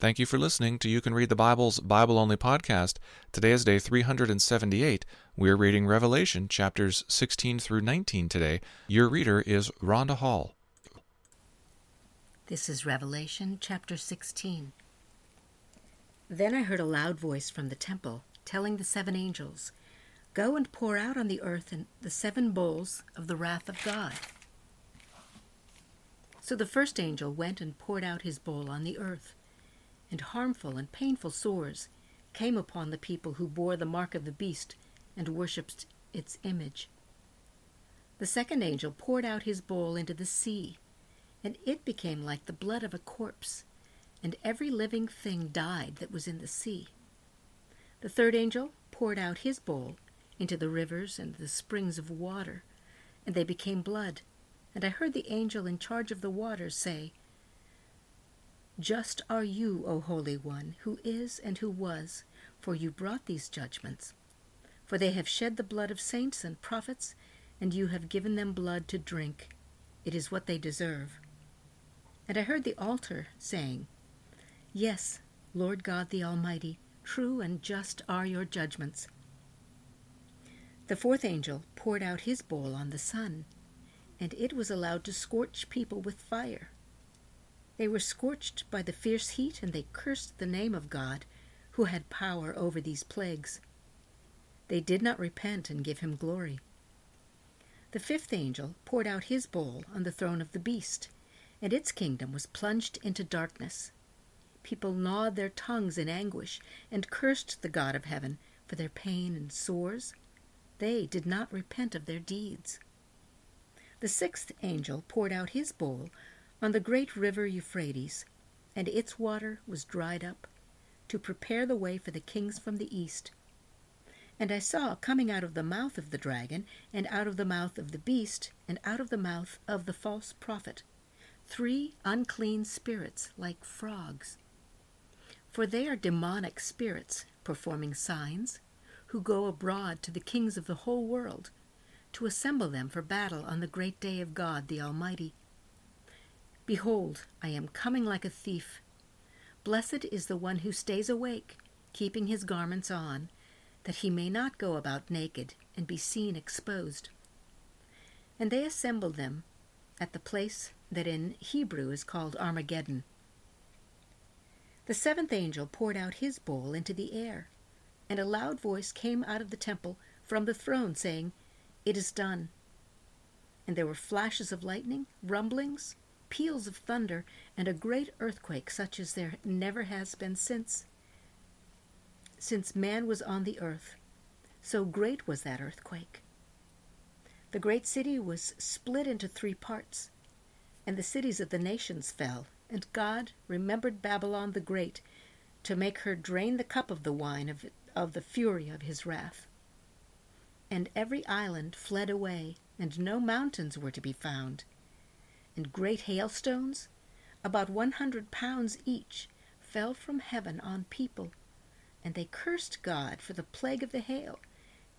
Thank you for listening to You Can Read the Bible's Bible Only podcast. Today is day 378. We're reading Revelation chapters 16 through 19 today. Your reader is Rhonda Hall. This is Revelation chapter 16. Then I heard a loud voice from the temple telling the seven angels, Go and pour out on the earth the seven bowls of the wrath of God. So the first angel went and poured out his bowl on the earth and harmful and painful sores came upon the people who bore the mark of the beast and worshipped its image. The second angel poured out his bowl into the sea, and it became like the blood of a corpse, and every living thing died that was in the sea. The third angel poured out his bowl into the rivers and the springs of water, and they became blood. And I heard the angel in charge of the waters say, just are you, O Holy One, who is and who was, for you brought these judgments. For they have shed the blood of saints and prophets, and you have given them blood to drink. It is what they deserve. And I heard the altar saying, Yes, Lord God the Almighty, true and just are your judgments. The fourth angel poured out his bowl on the sun, and it was allowed to scorch people with fire. They were scorched by the fierce heat, and they cursed the name of God, who had power over these plagues. They did not repent and give him glory. The fifth angel poured out his bowl on the throne of the beast, and its kingdom was plunged into darkness. People gnawed their tongues in anguish and cursed the God of heaven for their pain and sores. They did not repent of their deeds. The sixth angel poured out his bowl on the great river Euphrates, and its water was dried up, to prepare the way for the kings from the east. And I saw coming out of the mouth of the dragon, and out of the mouth of the beast, and out of the mouth of the false prophet, three unclean spirits like frogs. For they are demonic spirits, performing signs, who go abroad to the kings of the whole world, to assemble them for battle on the great day of God the Almighty. Behold, I am coming like a thief. Blessed is the one who stays awake, keeping his garments on, that he may not go about naked and be seen exposed. And they assembled them at the place that in Hebrew is called Armageddon. The seventh angel poured out his bowl into the air, and a loud voice came out of the temple from the throne, saying, It is done. And there were flashes of lightning, rumblings, peals of thunder, and a great earthquake such as there never has been since since man was on the earth. So great was that earthquake. The great city was split into three parts, and the cities of the nations fell, and God remembered Babylon the Great to make her drain the cup of the wine of, of the fury of his wrath. And every island fled away, and no mountains were to be found and great hailstones, about one hundred pounds each, fell from heaven on people, and they cursed God for the plague of the hail,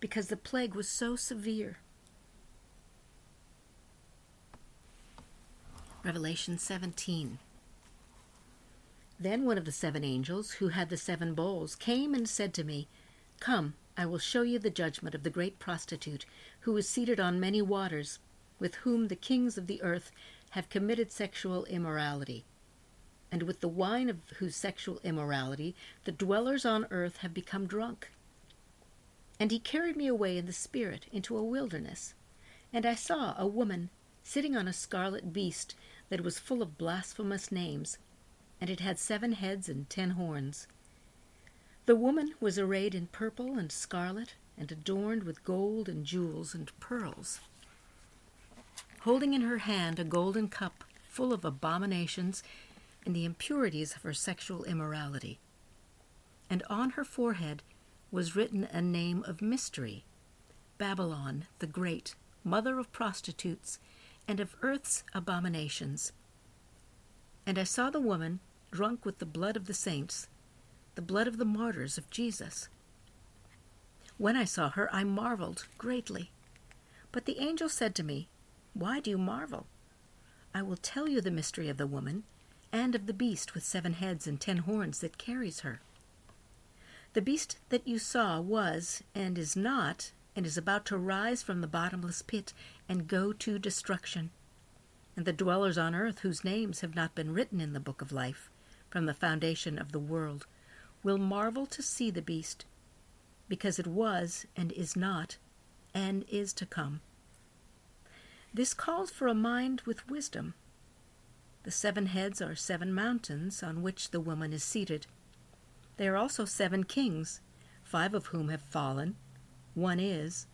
because the plague was so severe. Revelation 17. Then one of the seven angels, who had the seven bowls, came and said to me, Come, I will show you the judgment of the great prostitute, who is seated on many waters, with whom the kings of the earth have committed sexual immorality, and with the wine of whose sexual immorality the dwellers on earth have become drunk. And he carried me away in the spirit into a wilderness, and I saw a woman sitting on a scarlet beast that was full of blasphemous names, and it had seven heads and ten horns. The woman was arrayed in purple and scarlet, and adorned with gold and jewels and pearls holding in her hand a golden cup full of abominations and the impurities of her sexual immorality. And on her forehead was written a name of mystery Babylon the Great, mother of prostitutes and of earth's abominations. And I saw the woman drunk with the blood of the saints, the blood of the martyrs of Jesus. When I saw her, I marveled greatly. But the angel said to me, why do you marvel? I will tell you the mystery of the woman and of the beast with seven heads and ten horns that carries her. The beast that you saw was, and is not, and is about to rise from the bottomless pit and go to destruction. And the dwellers on earth, whose names have not been written in the book of life from the foundation of the world, will marvel to see the beast, because it was, and is not, and is to come. This calls for a mind with wisdom. The seven heads are seven mountains on which the woman is seated. They are also seven kings, five of whom have fallen. One is.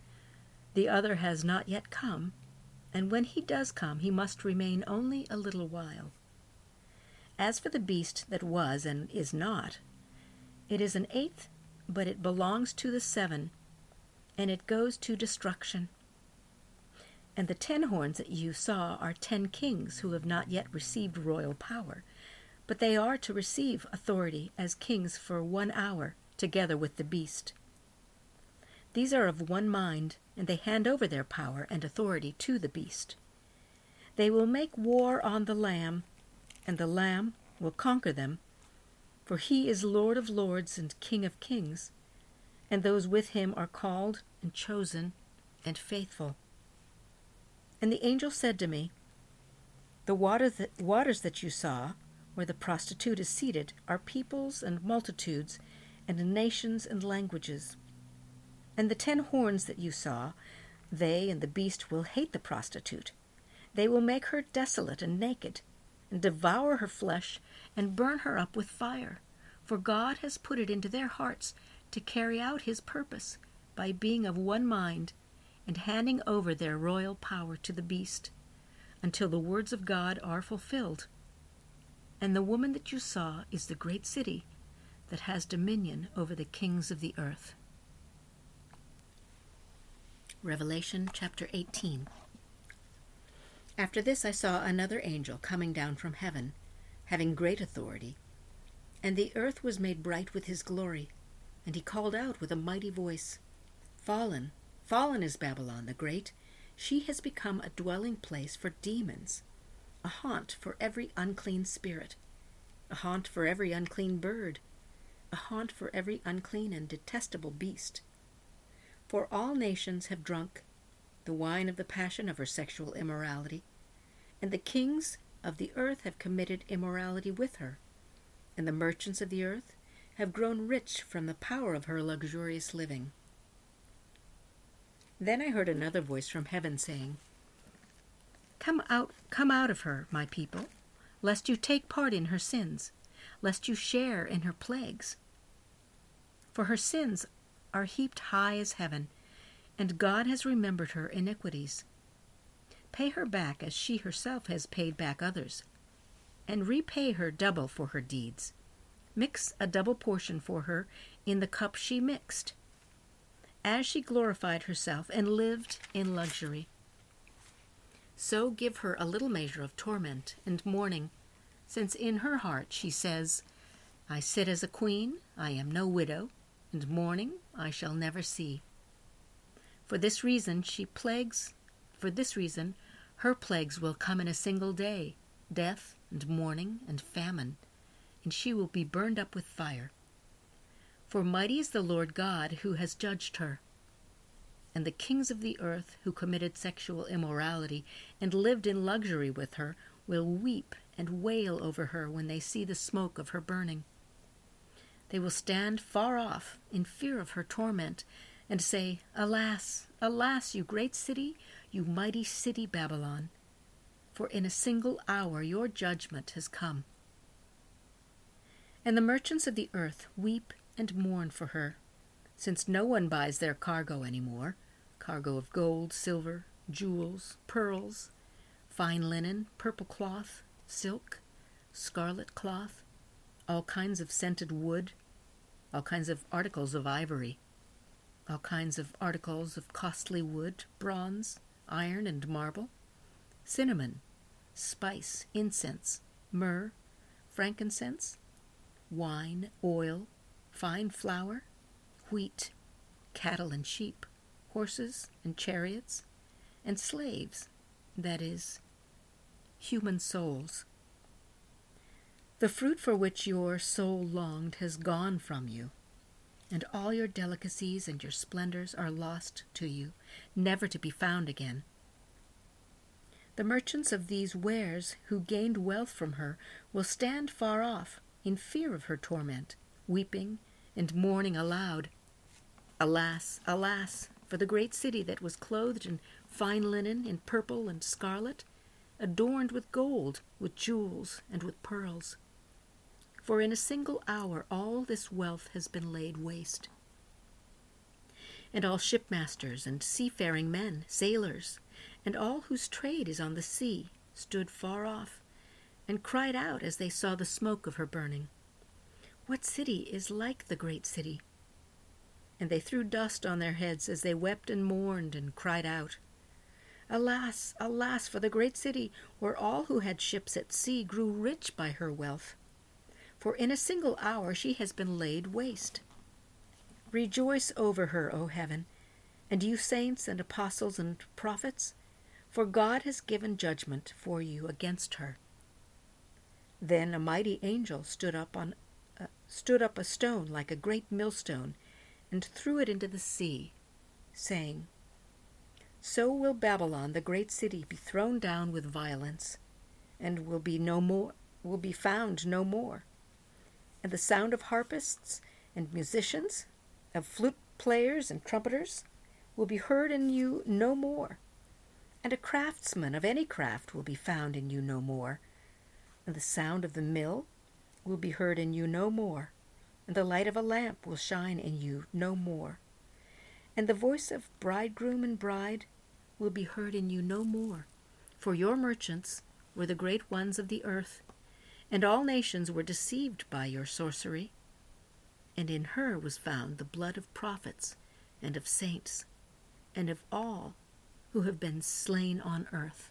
The other has not yet come, and when he does come, he must remain only a little while. As for the beast that was and is not, it is an eighth, but it belongs to the seven, and it goes to destruction. And the ten horns that you saw are ten kings who have not yet received royal power, but they are to receive authority as kings for one hour, together with the beast. These are of one mind, and they hand over their power and authority to the beast. They will make war on the Lamb, and the Lamb will conquer them, for he is Lord of lords and King of kings, and those with him are called and chosen and faithful. And the angel said to me, The water that, waters that you saw, where the prostitute is seated, are peoples and multitudes, and nations and languages. And the ten horns that you saw, they and the beast will hate the prostitute. They will make her desolate and naked, and devour her flesh, and burn her up with fire. For God has put it into their hearts to carry out his purpose by being of one mind and handing over their royal power to the beast until the words of God are fulfilled. And the woman that you saw is the great city that has dominion over the kings of the earth. Revelation chapter 18. After this I saw another angel coming down from heaven, having great authority, and the earth was made bright with his glory. And he called out with a mighty voice Fallen, fallen is Babylon the Great. She has become a dwelling place for demons, a haunt for every unclean spirit, a haunt for every unclean bird, a haunt for every unclean and detestable beast. For all nations have drunk the wine of the passion of her sexual immorality, and the kings of the earth have committed immorality with her, and the merchants of the earth have grown rich from the power of her luxurious living. Then I heard another voice from heaven saying, Come out, come out of her, my people, lest you take part in her sins, lest you share in her plagues. For her sins are heaped high as heaven, and God has remembered her iniquities. Pay her back as she herself has paid back others, and repay her double for her deeds. Mix a double portion for her in the cup she mixed, as she glorified herself and lived in luxury. So give her a little measure of torment and mourning, since in her heart she says, I sit as a queen, I am no widow, and mourning I shall never see. For this reason she plagues, for this reason her plagues will come in a single day death and mourning and famine, and she will be burned up with fire. For mighty is the Lord God who has judged her. And the kings of the earth who committed sexual immorality and lived in luxury with her will weep and wail over her when they see the smoke of her burning. They will stand far off in fear of her torment and say, Alas, alas, you great city, you mighty city Babylon, for in a single hour your judgment has come. And the merchants of the earth weep and mourn for her, since no one buys their cargo any more cargo of gold, silver, jewels, pearls, fine linen, purple cloth, silk, scarlet cloth, all kinds of scented wood, all kinds of articles of ivory, all kinds of articles of costly wood, bronze, iron, and marble, cinnamon, spice, incense, myrrh, frankincense, wine, oil, fine flour, wheat, cattle and sheep, horses and chariots, and slaves, that is, human souls. The fruit for which your soul longed has gone from you, and all your delicacies and your splendors are lost to you, never to be found again. The merchants of these wares who gained wealth from her will stand far off, in fear of her torment, weeping and mourning aloud. Alas, alas, for the great city that was clothed in fine linen, in purple and scarlet, adorned with gold, with jewels, and with pearls. For in a single hour all this wealth has been laid waste. And all shipmasters and seafaring men, sailors, and all whose trade is on the sea stood far off, and cried out as they saw the smoke of her burning, What city is like the great city? And they threw dust on their heads as they wept and mourned and cried out, Alas, alas, for the great city, where all who had ships at sea grew rich by her wealth. For in a single hour she has been laid waste. Rejoice over her, O heaven, and you saints and apostles and prophets, for God has given judgment for you against her. Then a mighty angel stood up on stood up a stone like a great millstone and threw it into the sea, saying, So will Babylon the great city be thrown down with violence, and will be no more will be found no more. And the sound of harpists and musicians, of flute players and trumpeters, will be heard in you no more and a craftsman of any craft will be found in you no more. And the sound of the mill will be heard in you no more, and the light of a lamp will shine in you no more. And the voice of bridegroom and bride will be heard in you no more. For your merchants were the great ones of the earth, and all nations were deceived by your sorcery. And in her was found the blood of prophets and of saints, and of all who have been slain on earth.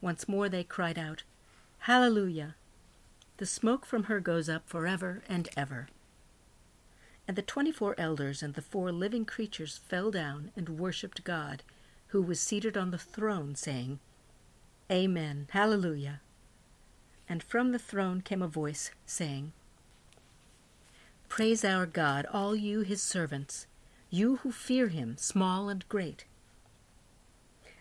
Once more they cried out, Hallelujah! The smoke from her goes up forever and ever. And the twenty four elders and the four living creatures fell down and worshipped God, who was seated on the throne, saying, Amen, Hallelujah. And from the throne came a voice, saying, Praise our God, all you his servants you who fear him, small and great.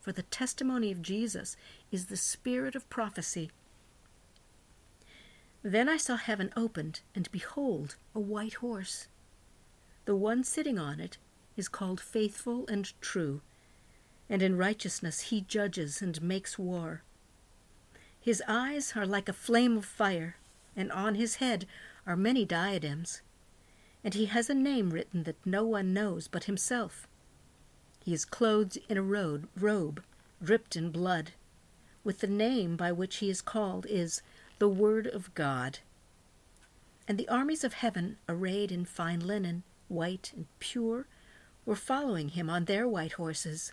for the testimony of Jesus is the spirit of prophecy. Then I saw heaven opened, and behold, a white horse. The one sitting on it is called Faithful and True, and in righteousness he judges and makes war. His eyes are like a flame of fire, and on his head are many diadems. And he has a name written that no one knows but himself. He is clothed in a robe, robe dripped in blood, with the name by which he is called is the Word of God. And the armies of heaven, arrayed in fine linen, white and pure, were following him on their white horses.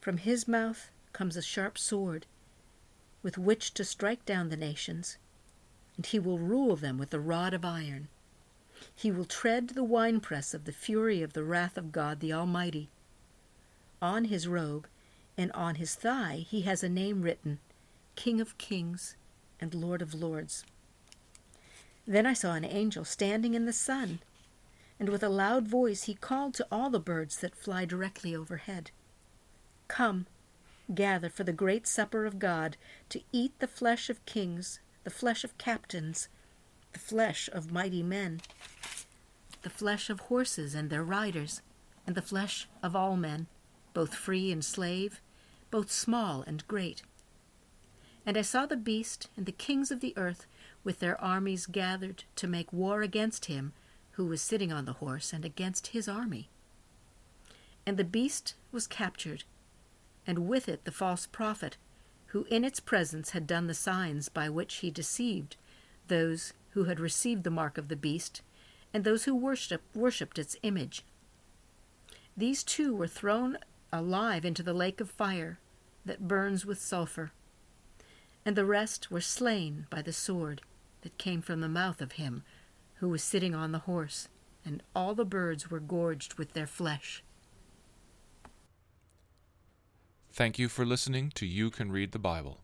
From his mouth comes a sharp sword, with which to strike down the nations, and he will rule them with a rod of iron. He will tread the winepress of the fury of the wrath of God the Almighty. On his robe and on his thigh he has a name written King of Kings and Lord of Lords. Then I saw an angel standing in the sun, and with a loud voice he called to all the birds that fly directly overhead Come, gather for the great supper of God, to eat the flesh of kings, the flesh of captains, the flesh of mighty men, the flesh of horses and their riders, and the flesh of all men, both free and slave, both small and great. And I saw the beast and the kings of the earth with their armies gathered to make war against him who was sitting on the horse and against his army. And the beast was captured, and with it the false prophet, who in its presence had done the signs by which he deceived those who had received the mark of the beast and those who worshipped, its image. These two were thrown alive into the lake of fire that burns with sulphur, and the rest were slain by the sword that came from the mouth of him who was sitting on the horse, and all the birds were gorged with their flesh. Thank you for listening to You Can Read the Bible.